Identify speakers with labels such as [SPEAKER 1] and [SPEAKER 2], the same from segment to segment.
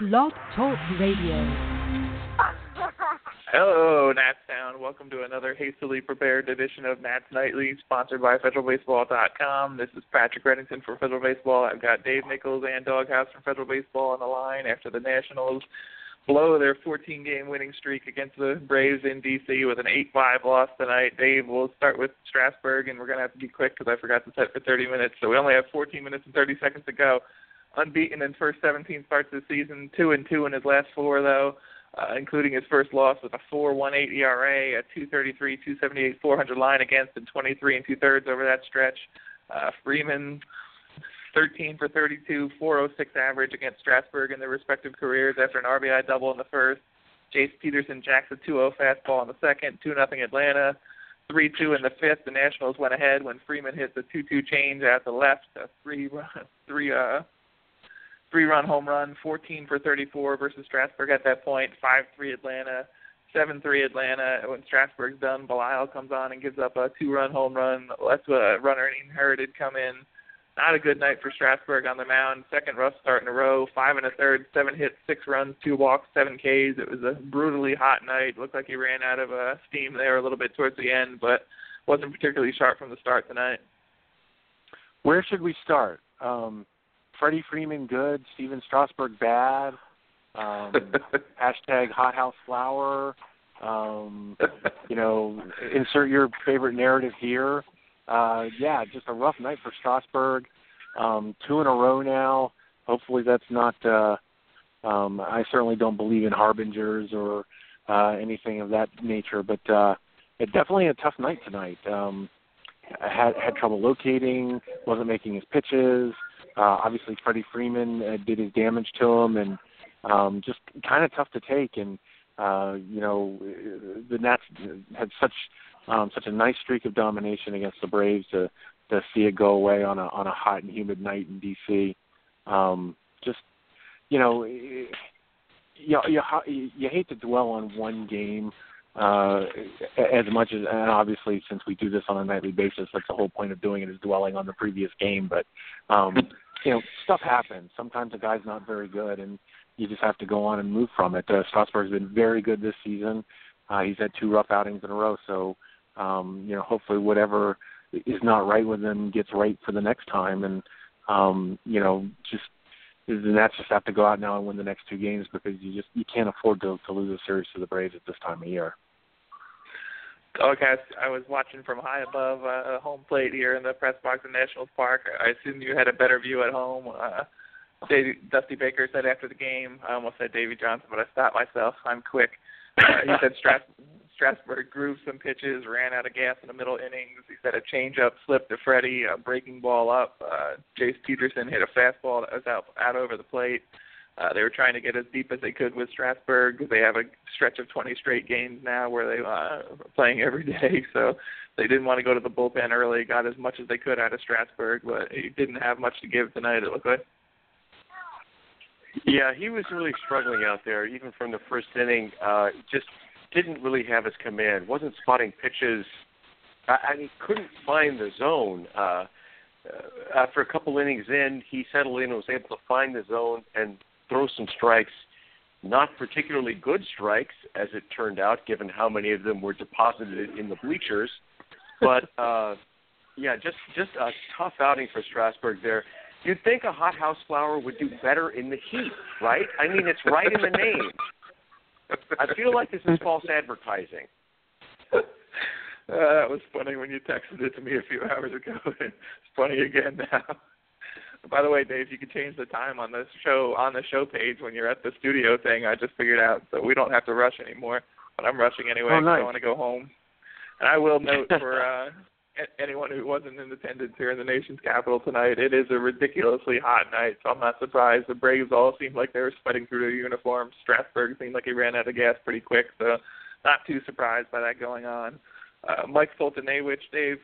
[SPEAKER 1] Blog Talk Radio.
[SPEAKER 2] Hello, Nats Town. Welcome to another hastily prepared edition of Nats Nightly, sponsored by FederalBaseball.com. This is Patrick Reddington for Federal Baseball. I've got Dave Nichols and Doghouse from Federal Baseball on the line after the Nationals blow their 14-game winning streak against the Braves in D.C. with an 8-5 loss tonight. Dave, we'll start with Strasburg, and we're going to have to be quick because I forgot to set for 30 minutes. So we only have 14 minutes and 30 seconds to go. Unbeaten in first 17 starts this season, two and two in his last four though, uh, including his first loss with a 4.18 ERA, a 2.33, 2.78, 400 line against, and 23 and two thirds over that stretch. Uh, Freeman 13 for 32, 406 average against Strasburg in their respective careers after an RBI double in the first. Jace Peterson jacks a 2-0 fastball in the second, 2 nothing Atlanta. 3-2 in the fifth. The Nationals went ahead when Freeman hit the 2-2 change at the left, a three three uh three run home run, 14 for 34 versus Strasburg at that point, 5-3 Atlanta. 7-3 Atlanta. When Strasburg's done, Belisle comes on and gives up a two-run home run. Lets a runner inherited come in not a good night for Strasburg on the mound. Second rough start in a row. Five and a third, seven hits, six runs, two walks, seven Ks. It was a brutally hot night. Looked like he ran out of uh, steam there a little bit towards the end, but wasn't particularly sharp from the start tonight.
[SPEAKER 3] Where should we start? Um, Freddie Freeman good, Stephen Strasburg bad. Um, hashtag Hot House Flower. Um, you know, insert your favorite narrative here uh, yeah, just a rough night for Strasburg. Um, two in a row now. Hopefully that's not. Uh, um, I certainly don't believe in harbingers or uh, anything of that nature, but uh, it definitely a tough night tonight. Um, had had trouble locating, wasn't making his pitches. Uh, obviously, Freddie Freeman uh, did his damage to him, and um, just kind of tough to take. And uh, you know, the Nats had such um, such a nice streak of domination against the Braves to to see it go away on a on a hot and humid night in DC. Um, just you know, you you you hate to dwell on one game uh, as much as and obviously since we do this on a nightly basis, that's the whole point of doing it is dwelling on the previous game. But um, you know, stuff happens. Sometimes a guy's not very good, and you just have to go on and move from it. Uh, Strasburg's been very good this season. Uh, he's had two rough outings in a row, so um, you know, hopefully whatever is not right with them gets right for the next time, and um, you know, just the Nats just have to go out now and win the next two games because you just you can't afford to to lose a series to the Braves at this time of year.
[SPEAKER 2] Okay, I was watching from high above uh, home plate here in the press box in Nationals Park. I assume you had a better view at home. Uh, Dave, Dusty Baker said after the game, I almost said Davey Johnson, but I stopped myself. I'm quick. Uh, he said Stras- Strasburg grooved some pitches, ran out of gas in the middle innings. He said a changeup slipped to Freddie, a breaking ball up. Uh, Jace Peterson hit a fastball that was out out over the plate. Uh, they were trying to get as deep as they could with Strasburg. They have a stretch of 20 straight games now where they uh, are playing every day, so they didn't want to go to the bullpen early. Got as much as they could out of Strasburg, but he didn't have much to give tonight. It looked like.
[SPEAKER 4] Yeah, he was really struggling out there, even from the first inning. Uh, just didn't really have his command. wasn't spotting pitches. I, I mean, couldn't find the zone. Uh, uh, after a couple innings in, he settled in and was able to find the zone and throw some strikes. Not particularly good strikes, as it turned out, given how many of them were deposited in the bleachers. But uh, yeah, just just a tough outing for Strasburg there. You'd think a hothouse flower would do better in the heat, right? I mean, it's right in the name. I feel like this is false advertising.
[SPEAKER 2] Uh, that was funny when you texted it to me a few hours ago. it's funny again now. By the way, Dave, you can change the time on the show on the show page when you're at the studio thing. I just figured out, so we don't have to rush anymore. But I'm rushing anyway
[SPEAKER 3] oh, nice.
[SPEAKER 2] I want to go home. And I will note for uh, anyone who wasn't in attendance here in the nation's capital tonight, it is a ridiculously hot night, so I'm not surprised. The Braves all seemed like they were sweating through their uniforms. Strasburg seemed like he ran out of gas pretty quick, so not too surprised by that going on. Uh, Mike Foltynewicz, Dave,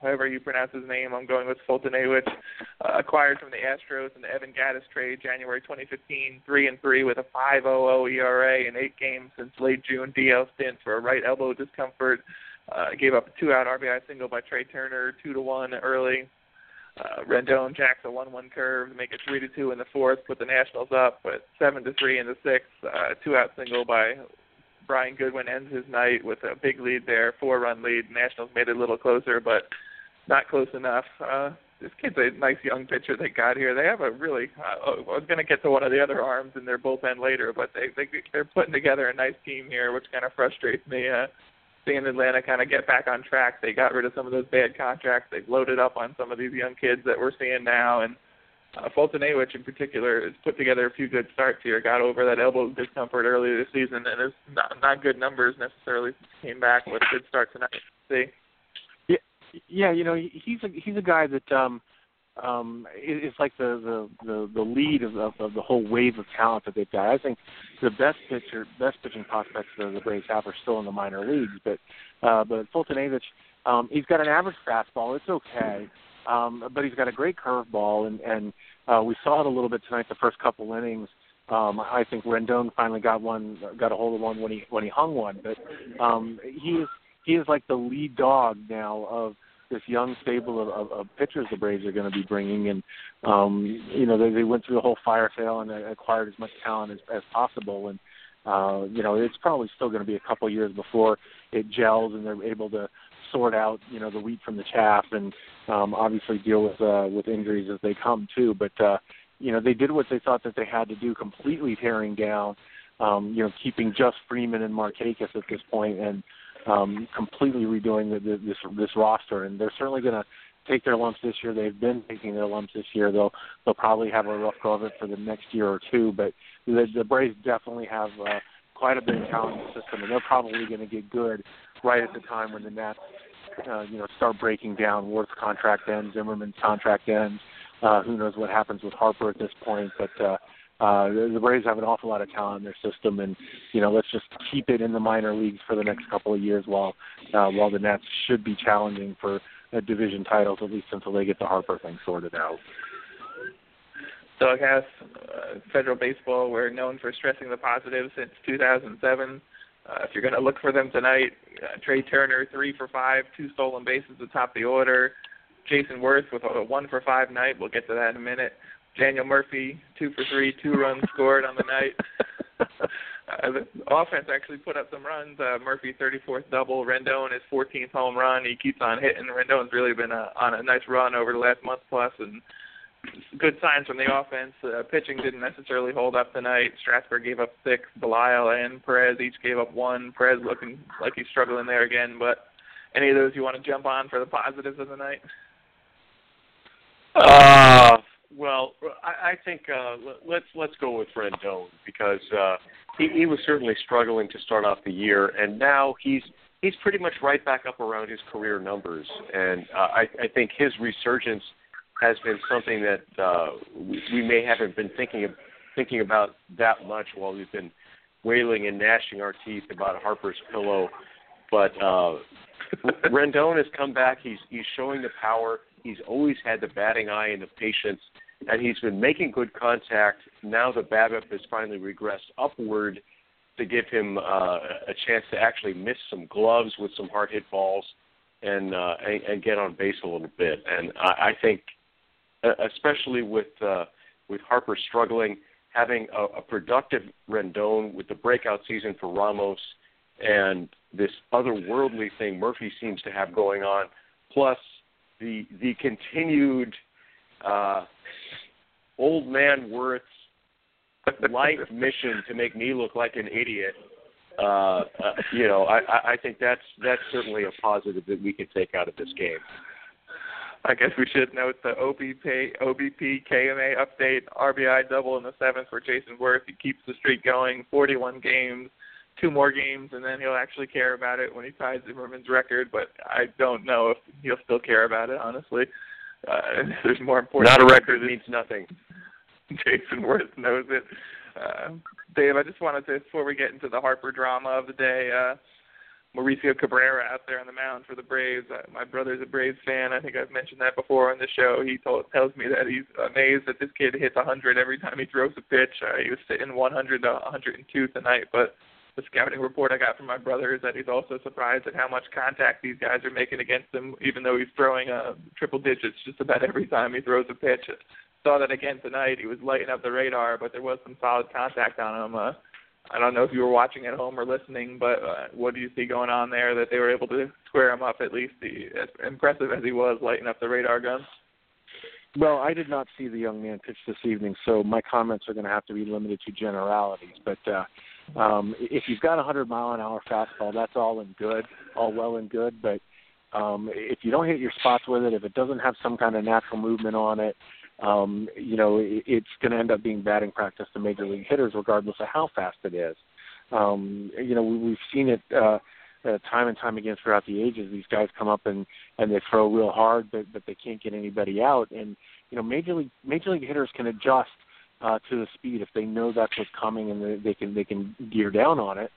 [SPEAKER 2] however you pronounce his name, I'm going with Foltynewicz, uh, acquired from the Astros in the Evan Gattis trade January 2015, three and three with a 5.00 ERA in eight games since late June DL stint for a right elbow discomfort. Uh, gave up a two-out RBI single by Trea Turner, two to one early. Uh, Rendon jacks a one-one curve, to make it three to two in the fourth, put the Nationals up, but seven to three in the sixth. Uh, two-out single by Brian Goodwin ends his night with a big lead there, four-run lead. Nationals made it a little closer, but not close enough. Uh, this kid's a nice young pitcher they got here. They have a really. Uh, I was going to get to one of the other arms in their bullpen later, but they, they they're putting together a nice team here, which kind of frustrates me. Uh, seeing Atlanta kind of get back on track. They got rid of some of those bad contracts. They've loaded up on some of these young kids that we're seeing now, and uh, Foltynewicz in particular has put together a few good starts here. Got over that elbow discomfort earlier this season, and it's not not good numbers necessarily. Came back with a good start tonight. See.
[SPEAKER 3] Yeah, yeah. You know, he's a he's a guy that um um is like the the the, the lead of, of of the whole wave of talent that they've got. I think the best pitcher, best pitching prospects that the Braves have are still in the minor leagues, but uh but Foltynewicz, um he's got an average fastball. It's okay. Um, but he's got a great curveball, and and uh, we saw it a little bit tonight. The first couple innings, um, I think Rendon finally got one, got a hold of one when he when he hung one. But um, he is he is like the lead dog now of this young stable of, of, of pitchers the Braves are going to be bringing, and um, you know they, they went through the whole fire sale and acquired as much talent as, as possible, and uh, you know it's probably still going to be a couple years before it gels and they're able to sort out you know the wheat from the chaff and um, obviously deal with uh, with injuries as they come too. But uh, you know they did what they thought that they had to do, completely tearing down, um, you know, keeping just Freeman and Markakis at this point, and um, completely redoing the, the, this this roster. And they're certainly going to take their lumps this year. They've been taking their lumps this year. They'll they'll probably have a rough go of it for the next year or two. But the, the Braves definitely have. Uh, quite a bit of talent in the system, and they're probably going to get good right at the time when the Nats uh, you know, start breaking down. Werth's contract ends, Zimmerman's contract ends. Uh, who knows what happens with Harper at this point? But uh, uh, the Braves have an awful lot of talent in their system, and you know, let's just keep it in the minor leagues for the next couple of years while uh, while the Nats should be challenging for uh, division titles at least until they get the Harper thing sorted out.
[SPEAKER 2] Doghouse, uh, Federal Baseball, we're known for stressing the positive since 2007. Uh, if you're going to look for them tonight, uh, Trea Turner three for five, two stolen bases atop the order. Jayson Werth with a one for five night. We'll get to that in a minute. Daniel Murphy two for three, two runs scored on the night. uh, the offense actually put up some runs. Uh, Murphy 34th double. Rendon his 14th home run. He keeps on hitting. Rendon's really been a, on a nice run over the last month plus, and good signs from the offense. Uh, pitching didn't necessarily hold up tonight. Strasburg gave up six. Belisle and Perez each gave up one. Perez looking like he's struggling there again. But any of those you want to jump on for the positives of the night?
[SPEAKER 4] Uh, well, I, I think uh, let's let's go with Rendon because uh, he, he was certainly struggling to start off the year, and now he's he's pretty much right back up around his career numbers, and uh, I, I think his resurgence – has been something that uh, we, may haven't been thinking of, thinking about that much while we've been wailing and gnashing our teeth about Harper's pillow. But uh, Rendon has come back. He's he's showing the power. He's always had the batting eye and the patience, and he's been making good contact. Now the BABIP has finally regressed upward to give him uh, a chance to actually miss some gloves with some hard hit balls and, uh, and and get on base a little bit. And I, I think especially with uh, with Harper struggling, having a, a productive Rendon with the breakout season for Ramos, and this otherworldly thing Murphy seems to have going on, plus the the continued uh, old man Werth's life mission to make me look like an idiot. Uh, uh, you know, I, I think that's that's certainly a positive that we can take out of this game.
[SPEAKER 2] I guess we should note the OBP, OBP KMA update. RBI double in the seventh for Jayson Werth. He keeps the streak going. 41 games, two more games, and then he'll actually care about it when he ties Zimmerman's record. But I don't know if he'll still care about it. Honestly, uh, there's more important.
[SPEAKER 4] Not a record means nothing.
[SPEAKER 2] Jayson Werth knows it. Uh, Dave, I just wanted to, before we get into the Harper drama of the day. Uh, Mauricio Cabrera out there on the mound for the Braves. Uh, my brother's a Braves fan. I think I've mentioned that before on the show. He told, tells me that he's amazed that this kid hits 100 every time he throws a pitch. Uh, he was sitting 100 to 102 tonight, but the scouting report I got from my brother is that he's also surprised at how much contact these guys are making against him, even though he's throwing uh, triple digits just about every time he throws a pitch. Saw that again tonight. He was lighting up the radar, but there was some solid contact on him. Uh, I don't know if you were watching at home or listening, but uh, what do you see going on there that they were able to square him up at least? The, as impressive as he was lighting up the radar guns.
[SPEAKER 3] Well, I did not see the young man pitch this evening, so my comments are going to have to be limited to generalities. But uh, um, if you've got a 100 mile an hour fastball, that's all and good, all well and good. But um, if you don't hit your spots with it, if it doesn't have some kind of natural movement on it, um, you know, it, it's going to end up being batting practice to major league hitters, regardless of how fast it is. Um, you know, we, we've seen it. Uh, uh, time and time again throughout the ages. These guys come up and and they throw real hard, but but they can't get anybody out. And you know, major league major league hitters can adjust uh, to the speed if they know that's what's coming and they, they can they can gear down on it.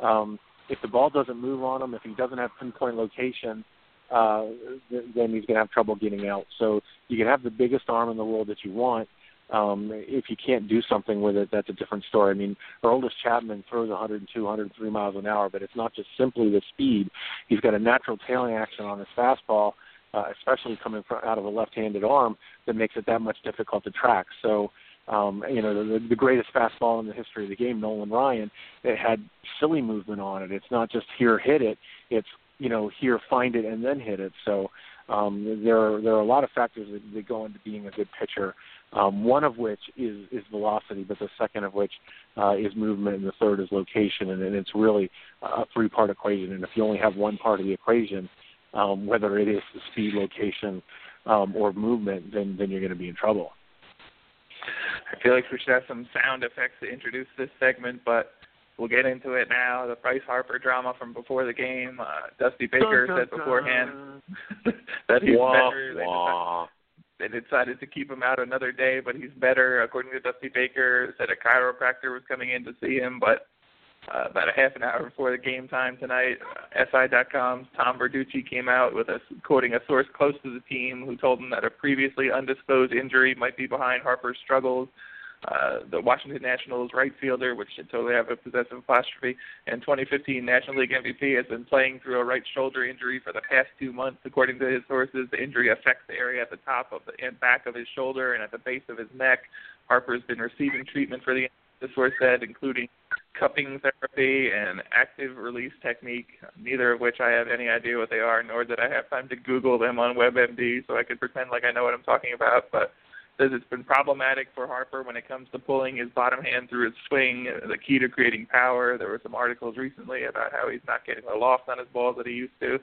[SPEAKER 3] Um, if the ball doesn't move on him, if he doesn't have pinpoint location, uh, then he's going to have trouble getting out. So you can have the biggest arm in the world that you want, um, if you can't do something with it, that's a different story. I mean, Aroldis Chapman throws 102, 103 miles an hour, but it's not just simply the speed. He's got a natural tailing action on his fastball, uh, especially coming from, out of a left-handed arm, that makes it that much difficult to track. So, um, you know, the, the greatest fastball in the history of the game, Nolan Ryan, it had silly movement on it. It's not just here, hit it. It's you know, here, find it, and then hit it. So um, there are there are a lot of factors that, that go into being a good pitcher um, one of which is, is velocity, but the second of which uh, is movement, and the third is location, and, and it's really a three-part equation. And if you only have one part of the equation, um, whether it is speed, location, um, or movement, then then you're going to be in trouble.
[SPEAKER 2] I feel like we should have some sound effects to introduce this segment, but we'll get into it now. The Bryce Harper drama from before the game. Uh, Dusty Baker dun, dun, said beforehand that he's wah, better. Wah they decided to keep him out another day, but he's better. According to Dusty Baker, said a chiropractor was coming in to see him, but uh, about a half an hour before the game time tonight, uh, SI.com's Tom Verducci came out with a quoting a source close to the team who told him that a previously undisclosed injury might be behind Harper's struggles uh, the Washington Nationals right fielder, which should totally have a possessive apostrophe, and 2015 National League MVP has been playing through a right shoulder injury for the past two months. According to his sources, the injury affects the area at the top of the and back of his shoulder and at the base of his neck. Harper's been receiving treatment for the the source said, including cupping therapy and active release technique, neither of which I have any idea what they are, nor did I have time to Google them on WebMD so I could pretend like I know what I'm talking about. But says it's been problematic for Harper when it comes to pulling his bottom hand through his swing, the key to creating power. There were some articles recently about how he's not getting the loft on his balls that he used to.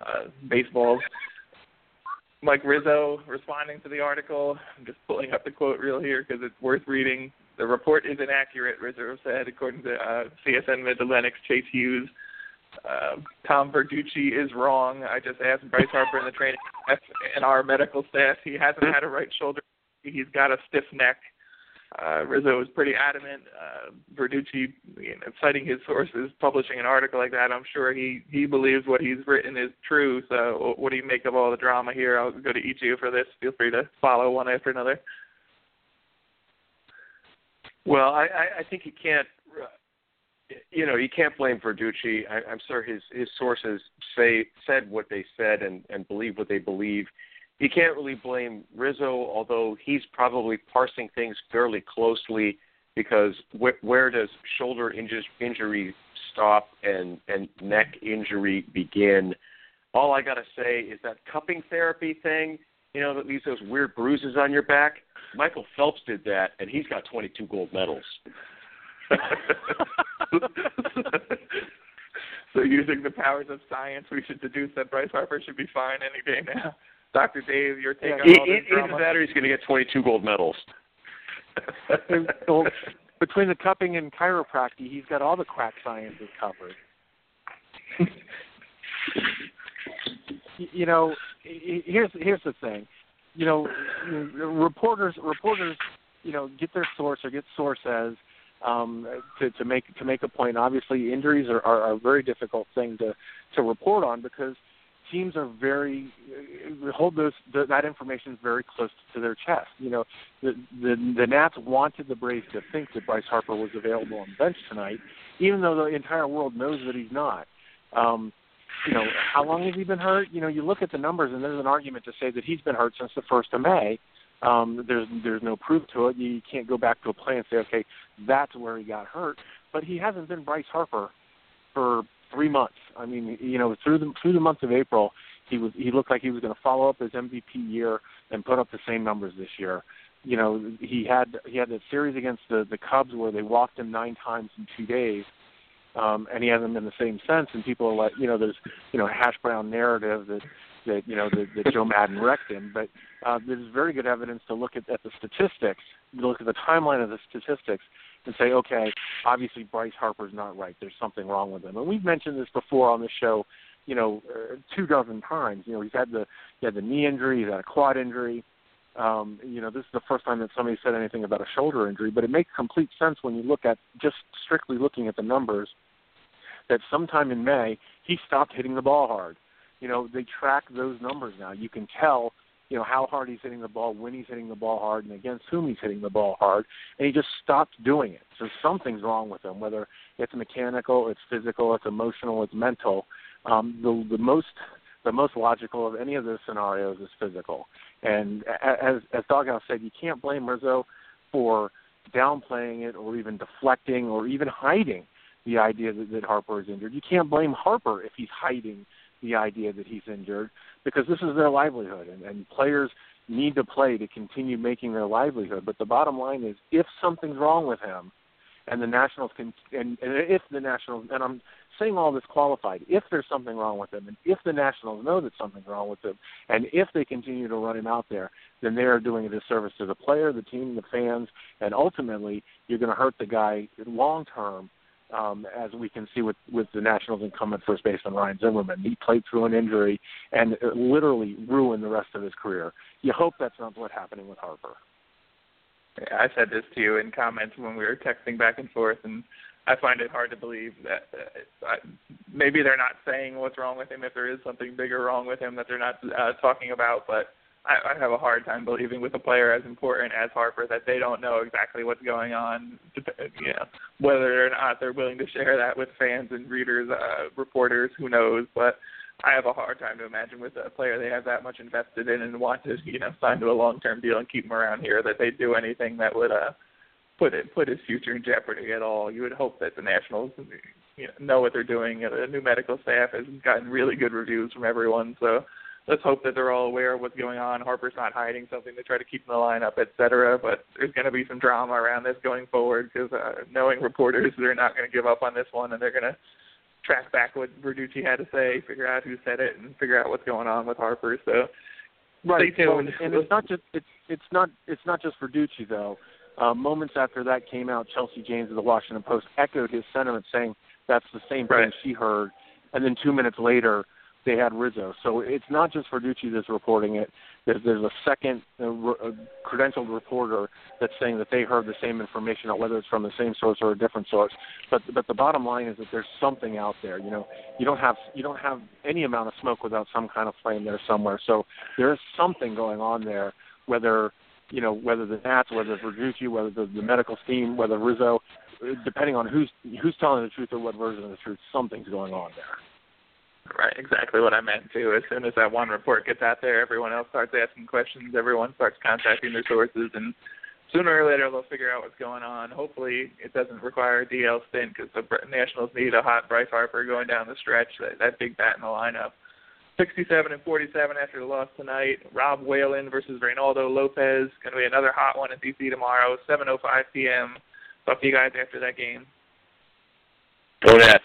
[SPEAKER 2] Uh, baseballs. Mike Rizzo responding to the article. I'm just pulling up the quote real here because it's worth reading. The report is inaccurate, Rizzo said, according to uh, CSN Mid Atlantic's Chase Hughes. Uh, Tom Verducci is wrong. I just asked Bryce Harper in the training staff and our medical staff. He hasn't had a right shoulder he's got a stiff neck. Uh, Rizzo was pretty adamant. Uh, Verducci, you know, citing his sources, publishing an article like that, I'm sure he he believes what he's written is true. So, what do you make of all the drama here? I'll go to each of you for this. Feel free to follow one after another.
[SPEAKER 4] Well, I, I think you can't, you know, you can't blame Verducci. I, I'm sure his his sources say said what they said and and believe what they believe you can't really blame Rizzo, although he's probably parsing things fairly closely because wh- where does shoulder inju- injury stop and and neck injury begin? All I gotta say is that cupping therapy thing, you know, that leaves those weird bruises on your back. Michael Phelps did that, and he's got 22 gold medals.
[SPEAKER 2] so, using the powers of science, we should deduce that Bryce Harper should be fine any day now. Dr. Dave, your take yeah. on all this
[SPEAKER 4] it, drama? Either that or he's going to get 22 gold medals.
[SPEAKER 3] well, between the cupping and chiropractic, he's got all the quack sciences covered. you know, here's here's the thing. You know, reporters reporters, you know, get their source or get source says um, to to make to make a point. Obviously, injuries are, are, are a very difficult thing to to report on because teams are very uh, hold those that information very close to their chest. You know, the the the Nats wanted the Braves to think that Bryce Harper was available on the bench tonight, even though the entire world knows that he's not. Um, you know, how long has he been hurt? You know, you look at the numbers, and there's an argument to say that he's been hurt since the first of May. Um, there's there's no proof to it. You can't go back to a play and say, okay, that's where he got hurt. But he hasn't been Bryce Harper for three months. I mean, you know, through the through the month of April, he was he looked like he was going to follow up his MVP year and put up the same numbers this year. You know, he had he had that series against the the Cubs where they walked him nine times in two days, um, and he hasn't been the same since. And people are like, you know, there's you know hash brown narrative that that you know that, that Joe Maddon wrecked him, but uh, there's very good evidence to look at, at the statistics, to look at the timeline of the statistics, and say, okay, obviously Bryce Harper's not right. There's something wrong with him. And we've mentioned this before on the show, you know, uh, two dozen times. You know, he's had the he had the knee injury, he's had a quad injury. Um, you know, this is the first time that somebody said anything about a shoulder injury, but it makes complete sense when you look at just strictly looking at the numbers that sometime in May he stopped hitting the ball hard. You know, they track those numbers now. You can tell you know how hard he's hitting the ball, when he's hitting the ball hard, and against whom he's hitting the ball hard, and he just stopped doing it. So something's wrong with him, whether it's mechanical, it's physical, it's emotional, it's mental. Um, the the most the most logical of any of those scenarios is physical. And as as Doghouse said, you can't blame Rizzo for downplaying it or even deflecting or even hiding the idea that, that Harper is injured. You can't blame Harper if he's hiding the idea that he's injured because this is their livelihood and, and players need to play to continue making their livelihood. But the bottom line is if something's wrong with him and the Nationals can and, and if the Nationals and I'm saying all this qualified, if there's something wrong with him and if the Nationals know that something's wrong with him and if they continue to run him out there, then they are doing a disservice to the player, the team, the fans, and ultimately you're going to hurt the guy long term um, as we can see with, with the Nationals incumbent first baseman Ryan Zimmerman. He played through an injury and literally ruined the rest of his career. You hope that's not what's happening with Harper.
[SPEAKER 2] I said this to you in comments when we were texting back and forth, and I find it hard to believe that uh, I, maybe they're not saying what's wrong with him if there is something bigger wrong with him that they're not uh, talking about, but I, I have a hard time believing with a player as important as Harper that they don't know exactly what's going on. You know, whether or not they're willing to share that with fans and readers, uh, reporters, who knows? But I have a hard time to imagine with a player they have that much invested in and want to, you know, sign to a long-term deal and keep him around here that they do anything that would uh put it put his future in jeopardy at all. You would hope that the Nationals you know, know what they're doing. The new medical staff has gotten really good reviews from everyone, so let's hope that they're all aware of what's going on. Harper's not hiding something to try to keep in the lineup, et cetera. But there's going to be some drama around this going forward because uh, knowing reporters, they're not going to give up on this one, and they're going to track back what Verducci had to say, figure out who said it, and figure out what's going on with Harper. So
[SPEAKER 3] right.
[SPEAKER 2] stay tuned.
[SPEAKER 3] And it's not just it's it's not it's not just Verducci though. Uh, moments after that came out, Chelsea Janes of the Washington Post echoed his sentiment, saying that's the same thing
[SPEAKER 2] right.
[SPEAKER 3] she heard. And then two minutes later, they had Rizzo. So it's not just Verducci that's reporting it. There's, there's a second uh, a credentialed reporter that's saying that they heard the same information, whether it's from the same source or a different source. But but the bottom line is that there's something out there. You know, you don't have you don't have any amount of smoke without some kind of flame there somewhere. So there is something going on there. Whether you know whether the Nats, whether Verducci, whether the, the medical team, whether Rizzo, depending on who's who's telling the truth or what version of the truth, something's going on there.
[SPEAKER 2] Right, exactly what I meant too. As soon as that one report gets out there, everyone else starts asking questions. Everyone starts contacting their sources, and sooner or later they'll figure out what's going on. Hopefully, it doesn't require a DL stint because the Nationals need a hot Bryce Harper going down the stretch. That, that big bat in the lineup. 67 and 47 after the loss tonight. Rob Whalen versus Reynaldo Lopez. Going to be another hot one at DC tomorrow, 7:05 p.m. Talk to you guys after that game.
[SPEAKER 4] Go Nats.